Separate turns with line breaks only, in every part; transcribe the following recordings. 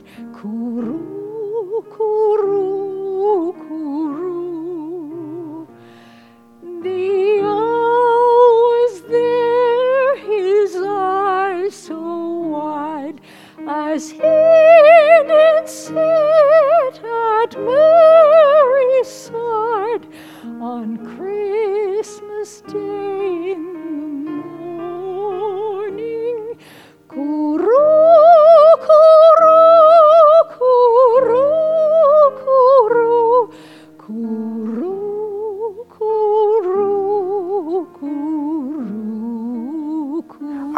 wide. Kuru, kuru, kuru. The owl was there, his eyes so wide, as he did sit at Mary's side on Christmas Day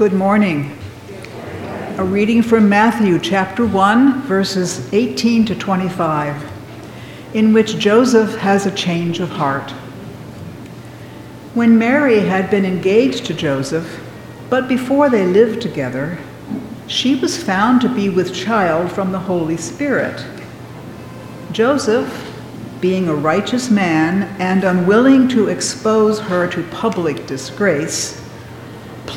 Good morning. A reading from Matthew chapter 1, verses 18 to 25, in which Joseph has a change of heart. When Mary had been engaged to Joseph, but before they lived together, she was found to be with child from the Holy Spirit. Joseph, being a righteous man and unwilling to expose her to public disgrace,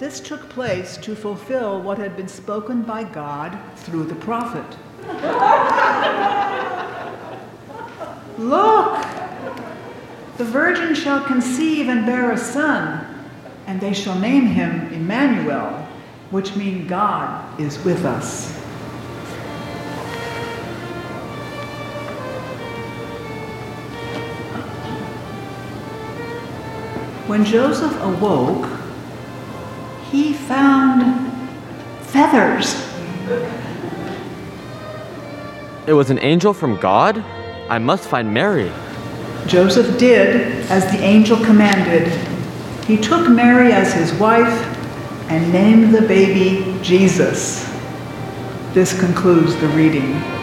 This took place to fulfill what had been spoken by God through the prophet. Look! The virgin shall conceive and bear a son, and they shall name him Emmanuel, which means God is with us. When Joseph awoke, he found feathers.
It was an angel from God? I must find Mary.
Joseph did as the angel commanded. He took Mary as his wife and named the baby Jesus. This concludes the reading.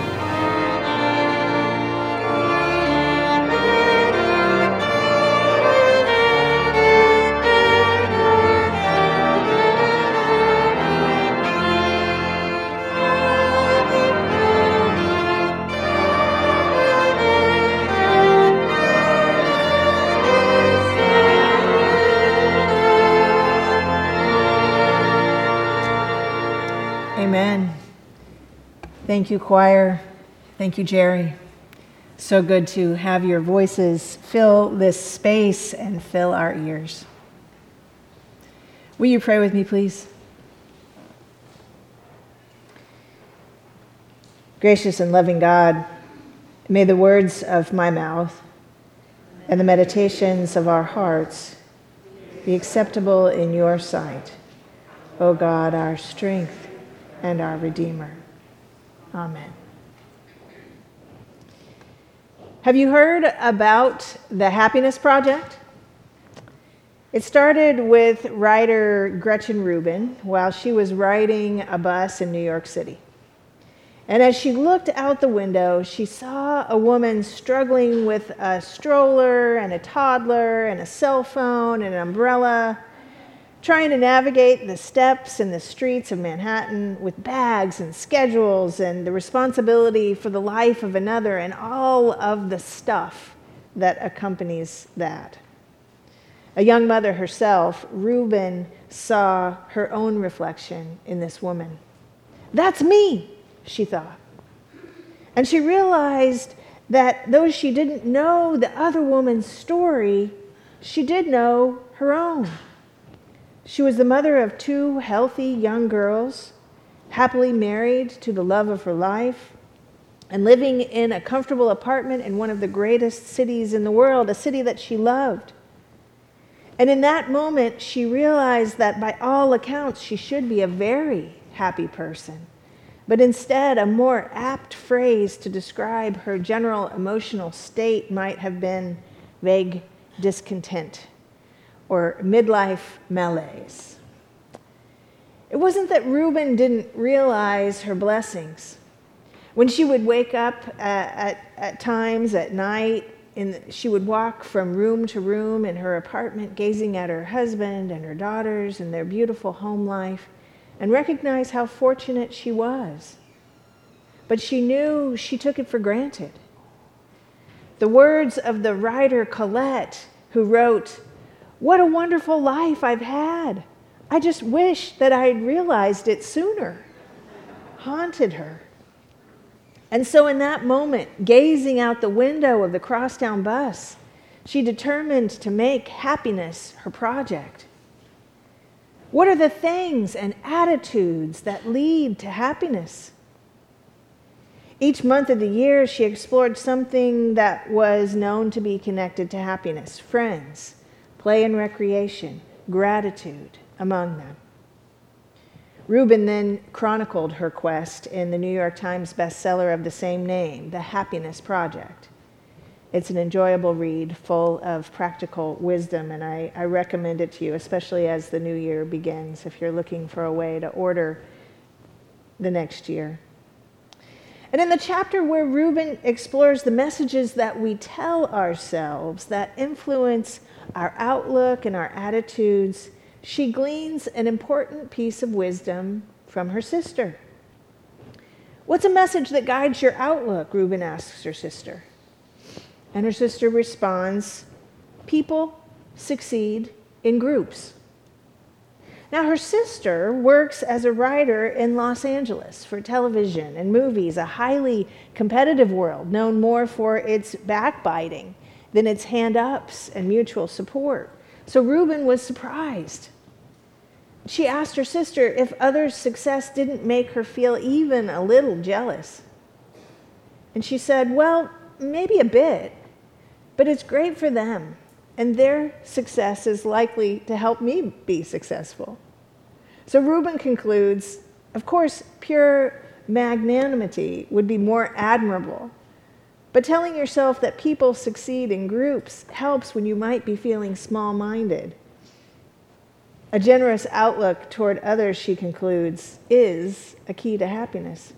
Thank you, choir. Thank you, Jerry. So good to have your voices fill this space and fill our ears. Will you pray with me, please? Gracious and loving God, may the words of my mouth and the meditations of our hearts be acceptable in your sight, O God, our strength and our Redeemer. Amen. Have you heard about the Happiness Project? It started with writer Gretchen Rubin while she was riding a bus in New York City. And as she looked out the window, she saw a woman struggling with a stroller and a toddler and a cell phone and an umbrella trying to navigate the steps and the streets of Manhattan with bags and schedules and the responsibility for the life of another and all of the stuff that accompanies that. A young mother herself, Rubin saw her own reflection in this woman. That's me, she thought. And she realized that though she didn't know the other woman's story, she did know her own. She was the mother of two healthy young girls, happily married to the love of her life, and living in a comfortable apartment in one of the greatest cities in the world, a city that she loved. And in that moment, she realized that by all accounts, she should be a very happy person. But instead, a more apt phrase to describe her general emotional state might have been vague discontent or midlife malaise. It wasn't that Rubin didn't realize her blessings. When she would wake up at, at, at times at night, the, she would walk from room to room in her apartment, gazing at her husband and her daughters and their beautiful home life, and recognize how fortunate she was. But she knew she took it for granted. The words of the writer Colette, who wrote, what a wonderful life I've had. I just wish that I had realized it sooner. Haunted her. And so, in that moment, gazing out the window of the crosstown bus, she determined to make happiness her project. What are the things and attitudes that lead to happiness? Each month of the year, she explored something that was known to be connected to happiness friends, play and recreation, gratitude among them. Rubin then chronicled her quest in the New York Times bestseller of the same name, The Happiness Project. It's an enjoyable read full of practical wisdom, and I, I, recommend it to you, especially as the new year begins, if you're looking for a way to order the next year. And in the chapter where Rubin explores the messages that we tell ourselves that influence our outlook and our attitudes, she gleans an important piece of wisdom from her sister. What's a message that guides your outlook? Rubin asks her sister. And her sister responds People succeed in groups. Now, her sister works as a writer in Los Angeles for television and movies, a highly competitive world known more for its backbiting than its hand ups and mutual support. So Rubin was surprised. She asked her sister if others' success didn't make her feel even a little jealous. And she said, Well, maybe a bit, but it's great for them and their success is likely to help me be successful. So Rubin concludes of course, pure magnanimity would be more admirable. But telling yourself that people succeed in groups helps when you might be feeling small minded. A generous outlook toward others, she concludes, is a key to happiness.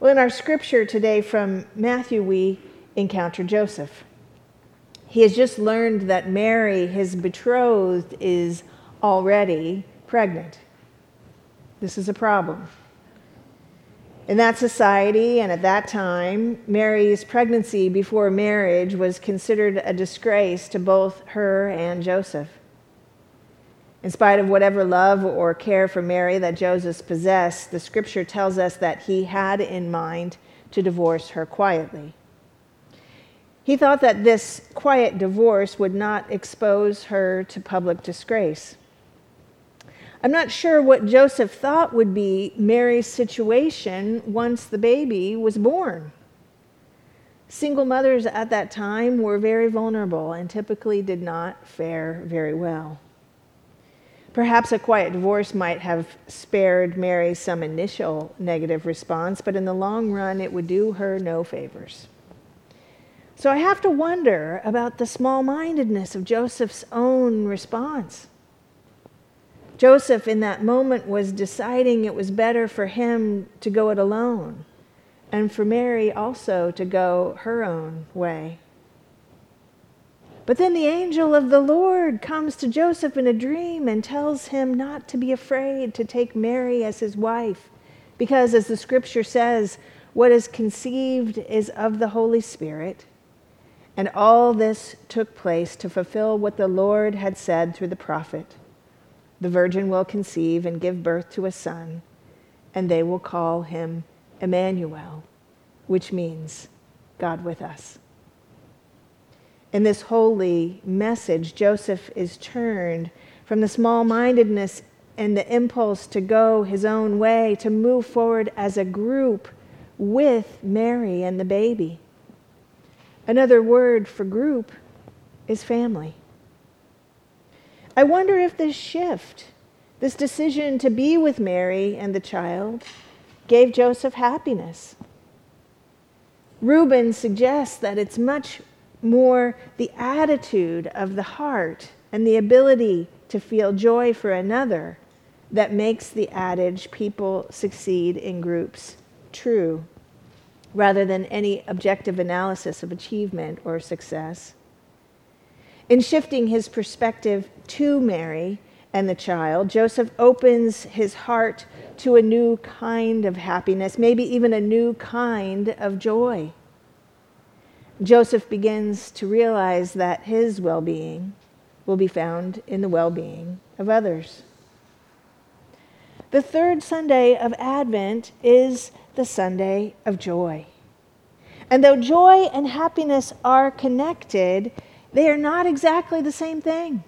Well, in our scripture today from Matthew, we encounter Joseph. He has just learned that Mary, his betrothed, is already pregnant. This is a problem. In that society and at that time, Mary's pregnancy before marriage was considered a disgrace to both her and Joseph. In spite of whatever love or care for Mary that Joseph possessed, the scripture tells us that he had in mind to divorce her quietly. He thought that this quiet divorce would not expose her to public disgrace. I'm not sure what Joseph thought would be Mary's situation once the baby was born. Single mothers at that time were very vulnerable and typically did not fare very well. Perhaps a quiet divorce might have spared Mary some initial negative response, but in the long run, it would do her no favors. So I have to wonder about the small mindedness of Joseph's own response. Joseph, in that moment, was deciding it was better for him to go it alone and for Mary also to go her own way. But then the angel of the Lord comes to Joseph in a dream and tells him not to be afraid to take Mary as his wife, because, as the scripture says, what is conceived is of the Holy Spirit. And all this took place to fulfill what the Lord had said through the prophet The virgin will conceive and give birth to a son, and they will call him Emmanuel, which means God with us. In this holy message, Joseph is turned from the small mindedness and the impulse to go his own way to move forward as a group with Mary and the baby. Another word for group is family. I wonder if this shift, this decision to be with Mary and the child, gave Joseph happiness. Rubin suggests that it's much more the attitude of the heart and the ability to feel joy for another that makes the adage people succeed in groups true, rather than any objective analysis of achievement or success. In shifting his perspective to Mary, and the child, Joseph opens his heart to a new kind of happiness, maybe even a new kind of joy. Joseph begins to realize that his well being will be found in the well being of others. The third Sunday of Advent is the Sunday of joy. And though joy and happiness are connected, they are not exactly the same thing.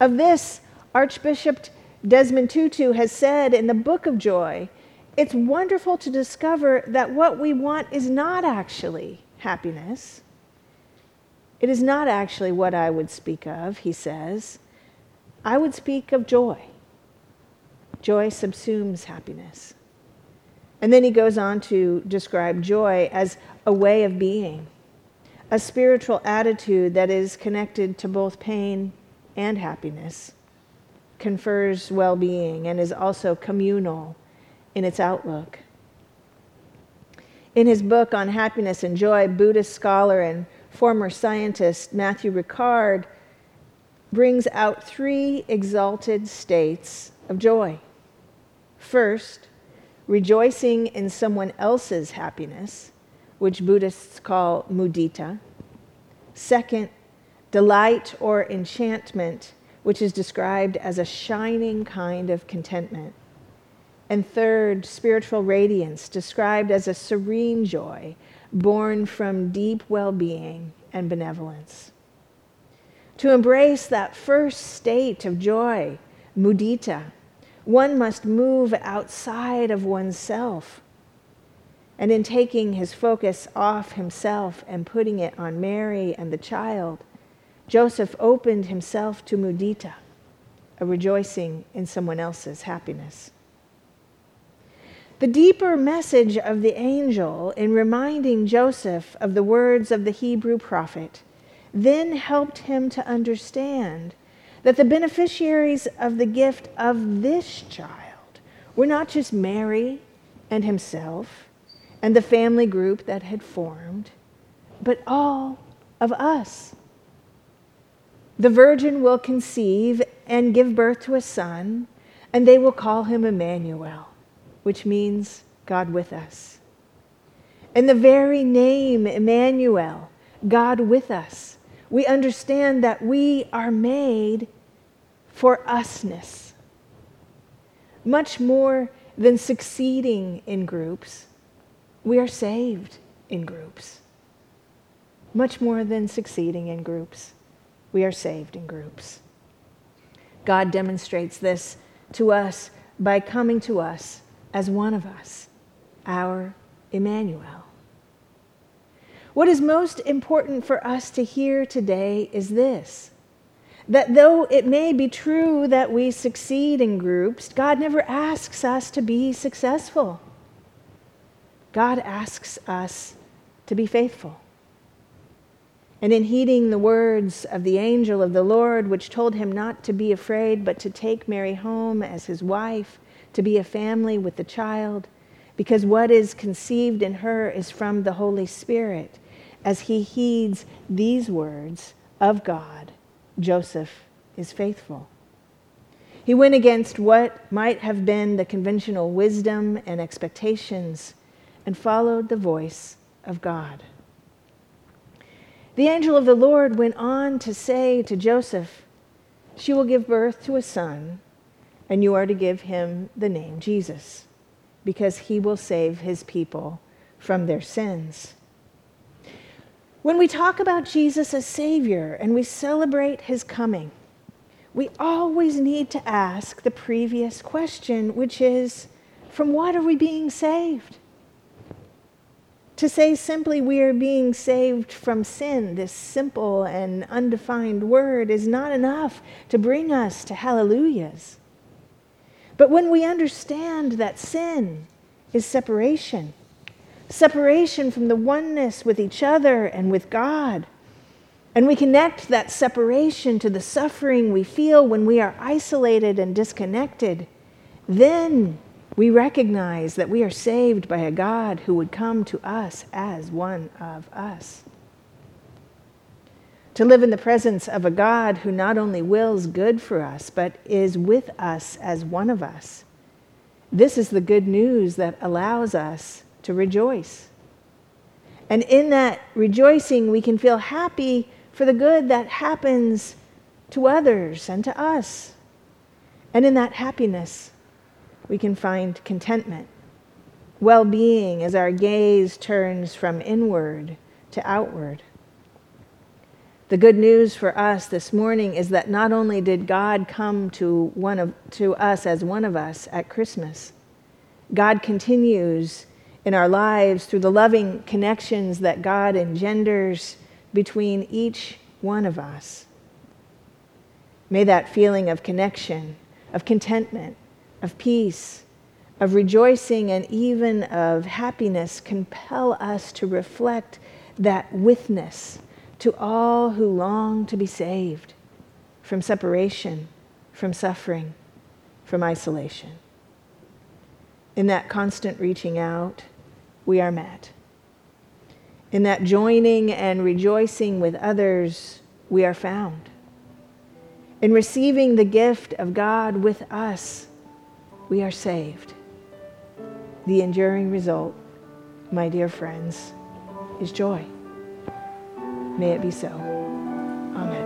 Of this, Archbishop Desmond Tutu has said in the Book of Joy it's wonderful to discover that what we want is not actually happiness. It is not actually what I would speak of, he says. I would speak of joy. Joy subsumes happiness. And then he goes on to describe joy as a way of being, a spiritual attitude that is connected to both pain and happiness, confers well being, and is also communal in its outlook. In his book on happiness and joy, Buddhist scholar and former scientist Matthew Ricard brings out three exalted states of joy. First, rejoicing in someone else's happiness, which Buddhists call mudita. Second, delight or enchantment, which is described as a shining kind of contentment. And third, spiritual radiance, described as a serene joy born from deep well being and benevolence. To embrace that first state of joy, mudita, one must move outside of oneself. And in taking his focus off himself and putting it on Mary and the child, Joseph opened himself to mudita, a rejoicing in someone else's happiness. The deeper message of the angel in reminding Joseph of the words of the Hebrew prophet then helped him to understand that the beneficiaries of the gift of this child were not just Mary and himself and the family group that had formed, but all of us. The virgin will conceive and give birth to a son, and they will call him Emmanuel, which means God with us. In the very name Emmanuel, God with us, we understand that we are made for usness. Much more than succeeding in groups, we are saved in groups. Much more than succeeding in groups, we are saved in groups. God demonstrates this to us by coming to us as one of us, our Emmanuel. What is most important for us to hear today is this that though it may be true that we succeed in groups, God never asks us to be successful. God asks us to be faithful. And in heeding the words of the angel of the Lord, which told him not to be afraid, but to take Mary home as his wife, to be a family with the child, because what is conceived in her is from the Holy Spirit, as he heeds these words of God Joseph is faithful. He went against what might have been the conventional wisdom and expectations and followed the voice of God. The angel of the Lord went on to say to Joseph, She will give birth to a son, and you are to give him the name Jesus, because he will save his people from their sins. When we talk about Jesus as Savior and we celebrate His coming, we always need to ask the previous question, which is from what are we being saved? To say simply we are being saved from sin, this simple and undefined word, is not enough to bring us to hallelujahs. But when we understand that sin is separation, separation from the oneness with each other and with God. And we connect that separation to the suffering we feel when we are isolated and disconnected. Then we recognize that we are saved by a God who would come to us as one of us. To live in the presence of a God who not only wills good for us, but is with us as one of us. This is the good news that allows us to rejoice. And in that rejoicing, we can feel happy for the good that happens to others and to us. And in that happiness, we can find contentment, well being as our gaze turns from inward to outward. The good news for us this morning is that not only did God come to, one of, to us as one of us at Christmas, God continues in our lives through the loving connections that God engenders between each one of us. May that feeling of connection, of contentment, of peace, of rejoicing, and even of happiness compel us to reflect that witness to all who long to be saved from separation, from suffering, from isolation. In that constant reaching out, we are met. In that joining and rejoicing with others, we are found. In receiving the gift of God with us, we are saved. The enduring result, my dear friends, is joy. May it be so. Amen.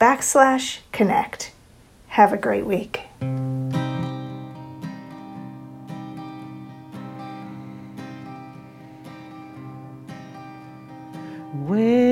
backslash connect. Have a great week.
Where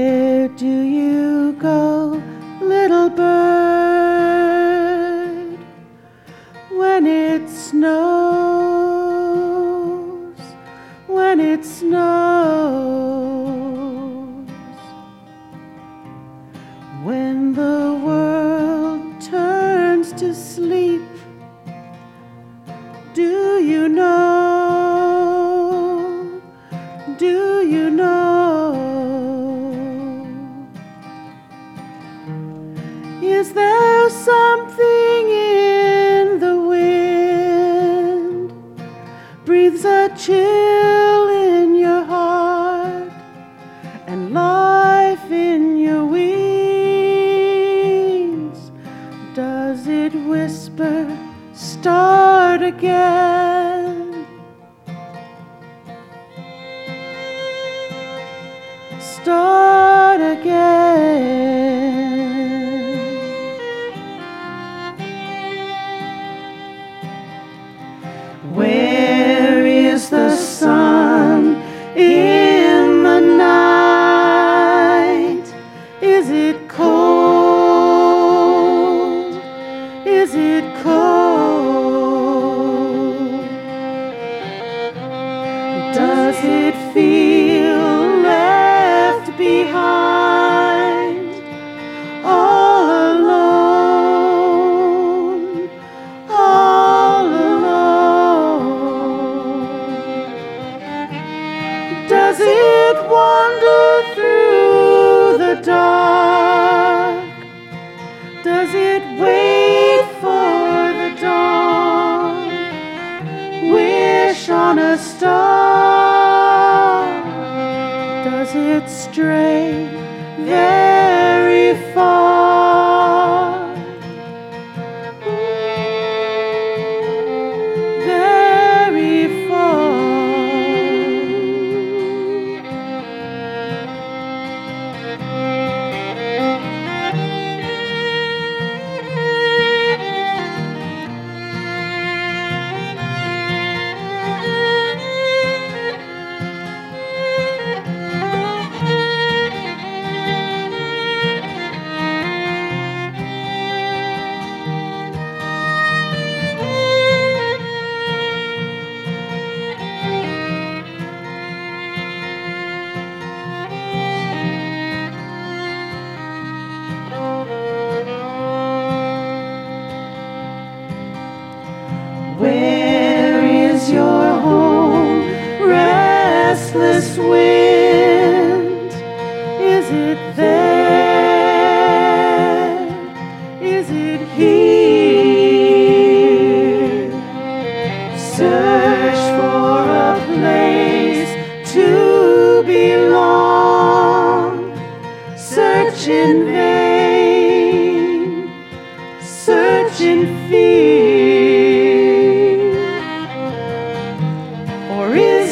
start again? Start again. Wander through the dark? Does it wait for the dawn? Wish on a star? Does it stray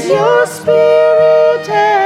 your spirit